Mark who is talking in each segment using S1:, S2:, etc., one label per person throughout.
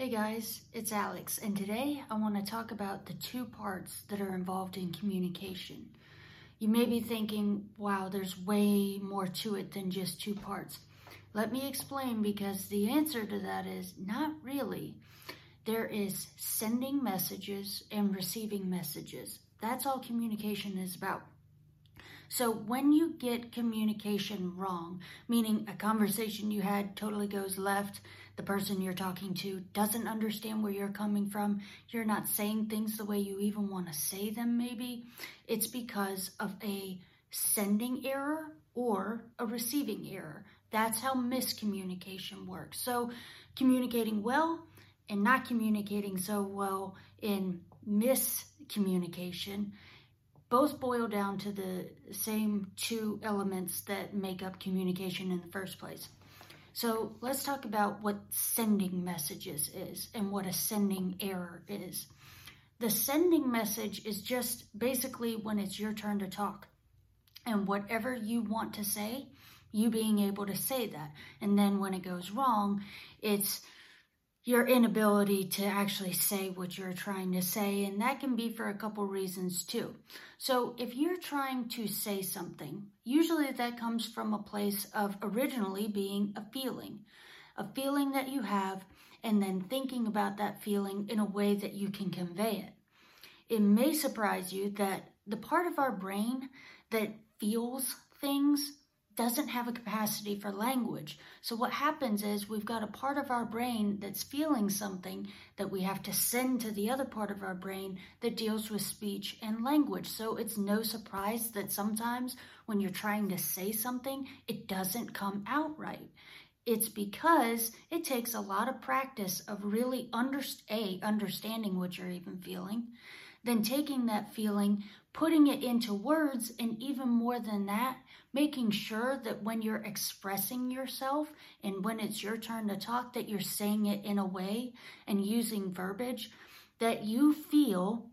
S1: Hey guys, it's Alex, and today I want to talk about the two parts that are involved in communication. You may be thinking, wow, there's way more to it than just two parts. Let me explain because the answer to that is not really. There is sending messages and receiving messages. That's all communication is about. So when you get communication wrong, meaning a conversation you had totally goes left, the person you're talking to doesn't understand where you're coming from, you're not saying things the way you even want to say them maybe, it's because of a sending error or a receiving error. That's how miscommunication works. So communicating well and not communicating so well in miscommunication both boil down to the same two elements that make up communication in the first place. So let's talk about what sending messages is and what a sending error is. The sending message is just basically when it's your turn to talk. And whatever you want to say, you being able to say that. And then when it goes wrong, it's your inability to actually say what you're trying to say, and that can be for a couple reasons too. So, if you're trying to say something, usually that comes from a place of originally being a feeling, a feeling that you have, and then thinking about that feeling in a way that you can convey it. It may surprise you that the part of our brain that feels things doesn't have a capacity for language. So what happens is we've got a part of our brain that's feeling something that we have to send to the other part of our brain that deals with speech and language. So it's no surprise that sometimes when you're trying to say something, it doesn't come out right. It's because it takes a lot of practice of really under, a, understanding what you're even feeling, then taking that feeling, putting it into words, and even more than that, making sure that when you're expressing yourself and when it's your turn to talk, that you're saying it in a way and using verbiage that you feel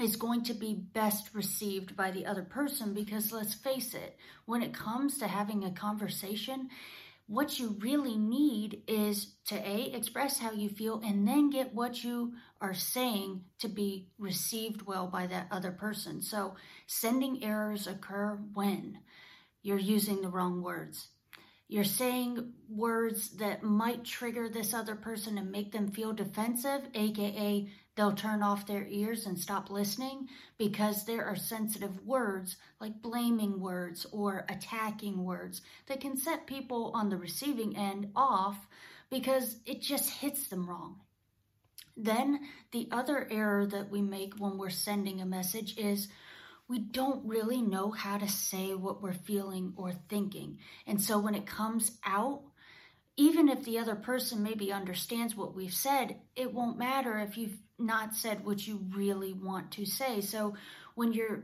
S1: is going to be best received by the other person because let's face it, when it comes to having a conversation, what you really need is to A, express how you feel and then get what you are saying to be received well by that other person. So sending errors occur when you're using the wrong words. You're saying words that might trigger this other person and make them feel defensive, aka they'll turn off their ears and stop listening because there are sensitive words like blaming words or attacking words that can set people on the receiving end off because it just hits them wrong. Then the other error that we make when we're sending a message is we don't really know how to say what we're feeling or thinking. And so when it comes out, even if the other person maybe understands what we've said, it won't matter if you've not said what you really want to say. So when you're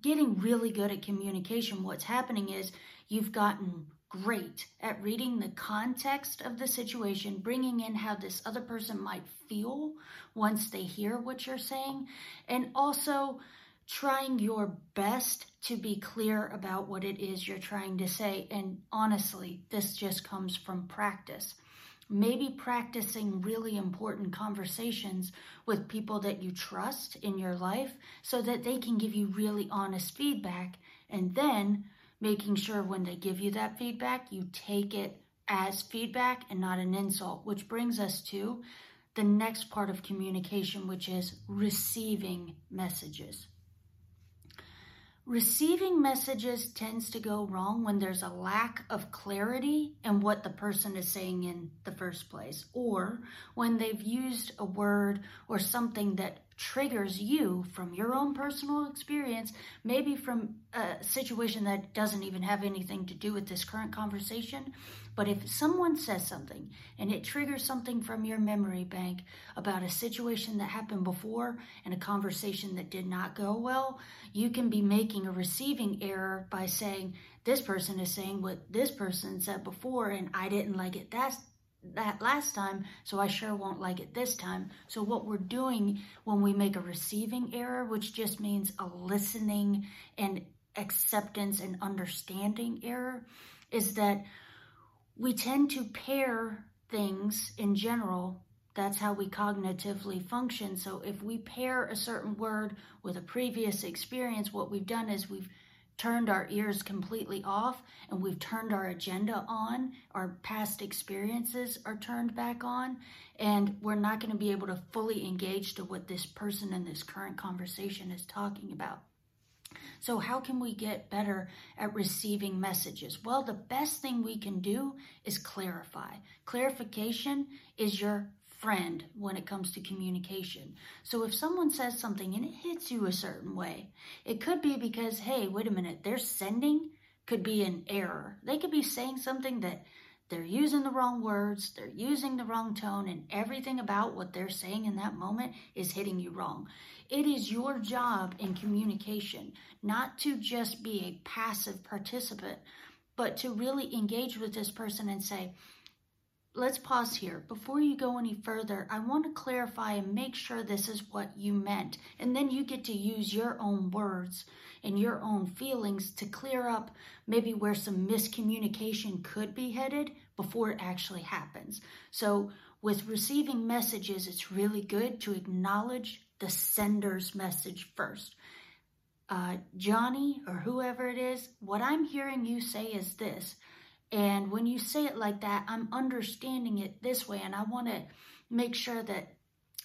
S1: getting really good at communication, what's happening is you've gotten great at reading the context of the situation, bringing in how this other person might feel once they hear what you're saying, and also trying your best to be clear about what it is you're trying to say. And honestly, this just comes from practice. Maybe practicing really important conversations with people that you trust in your life so that they can give you really honest feedback. And then making sure when they give you that feedback, you take it as feedback and not an insult, which brings us to the next part of communication, which is receiving messages. Receiving messages tends to go wrong when there's a lack of clarity in what the person is saying in the first place, or when they've used a word or something that triggers you from your own personal experience, maybe from a situation that doesn't even have anything to do with this current conversation. But if someone says something and it triggers something from your memory bank about a situation that happened before and a conversation that did not go well, you can be making a receiving error by saying, this person is saying what this person said before and I didn't like it. That's that last time, so I sure won't like it this time. So what we're doing when we make a receiving error, which just means a listening and acceptance and understanding error, is that we tend to pair things in general That's how we cognitively function. So if we pair a certain word with a previous experience, what we've done is we've turned our ears completely off and we've turned our agenda on. Our past experiences are turned back on, and we're not going to be able to fully engage to what this person in this current conversation is talking about. So, how can we get better at receiving messages? Well, the best thing we can do is clarify. Clarification is your friend when it comes to communication. So if someone says something and it hits you a certain way, it could be because, hey, wait a minute, they're sending could be an error. They could be saying something that they're using the wrong words, they're using the wrong tone, and everything about what they're saying in that moment is hitting you wrong. It is your job in communication not to just be a passive participant, but to really engage with this person and say, let's pause here. Before you go any further, I want to clarify and make sure this is what you meant. And then you get to use your own words and your own feelings to clear up maybe where some miscommunication could be headed before it actually happens. So, with receiving messages, it's really good to acknowledge the sender's message first. Uh, Johnny or whoever it is, what I'm hearing you say is this. And when you say it like that, I'm understanding it this way, and I want to make sure that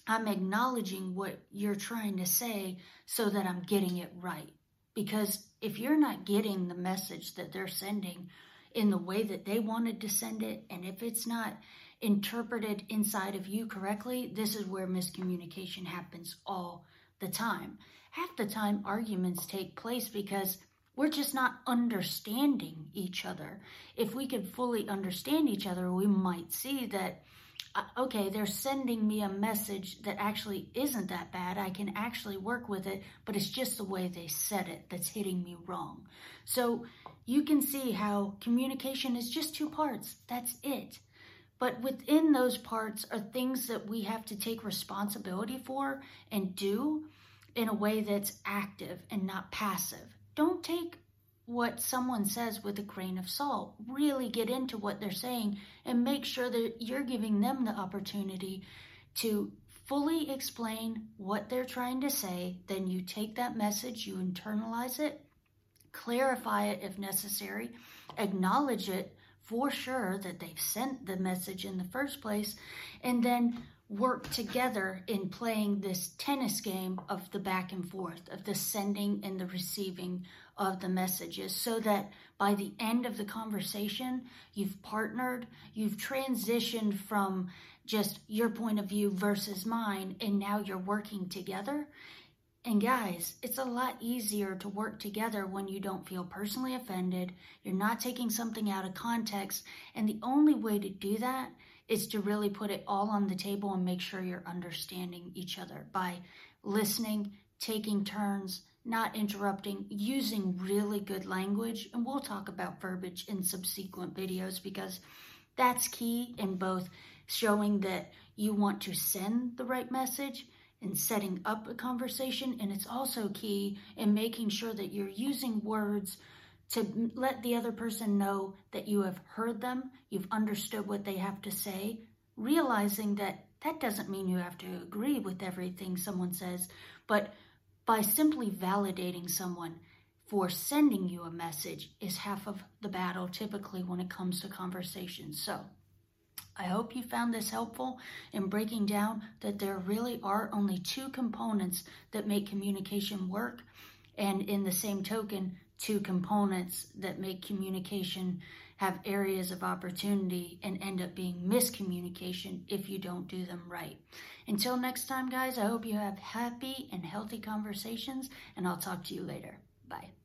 S1: I'm acknowledging what you're trying to say so that I'm getting it right. Because if you're not getting the message that they're sending in the way that they wanted to send it, and if it's not interpreted inside of you correctly, this is where miscommunication happens all the time. Half the time, arguments take place because we're just not understanding each other. If we could fully understand each other, we might see that, uh, okay, they're sending me a message that actually isn't that bad. I can actually work with it, but it's just the way they said it that's hitting me wrong. So you can see how communication is just two parts. That's it. But within those parts are things that we have to take responsibility for and do in a way that's active and not passive don't take what someone says with a grain of salt. Really get into what they're saying and make sure that you're giving them the opportunity to fully explain what they're trying to say. Then you take that message, you internalize it, clarify it if necessary, acknowledge it for sure that they've sent the message in the first place, and then work together in playing this tennis game of the back and forth, of the sending and the receiving of the messages, so that by the end of the conversation, you've partnered, you've transitioned from just your point of view versus mine, and now you're working together. And guys, it's a lot easier to work together when you don't feel personally offended, you're not taking something out of context, and the only way to do that is to really put it all on the table and make sure you're understanding each other by listening, taking turns, not interrupting, using really good language. And we'll talk about verbiage in subsequent videos because that's key in both showing that you want to send the right message and setting up a conversation. And it's also key in making sure that you're using words to let the other person know that you have heard them, you've understood what they have to say, realizing that that doesn't mean you have to agree with everything someone says, but by simply validating someone for sending you a message is half of the battle typically when it comes to conversations. So, I hope you found this helpful in breaking down that there really are only two components that make communication work. And in the same token, two components that make communication have areas of opportunity and end up being miscommunication if you don't do them right. Until next time, guys, I hope you have happy and healthy conversations, and I'll talk to you later. Bye.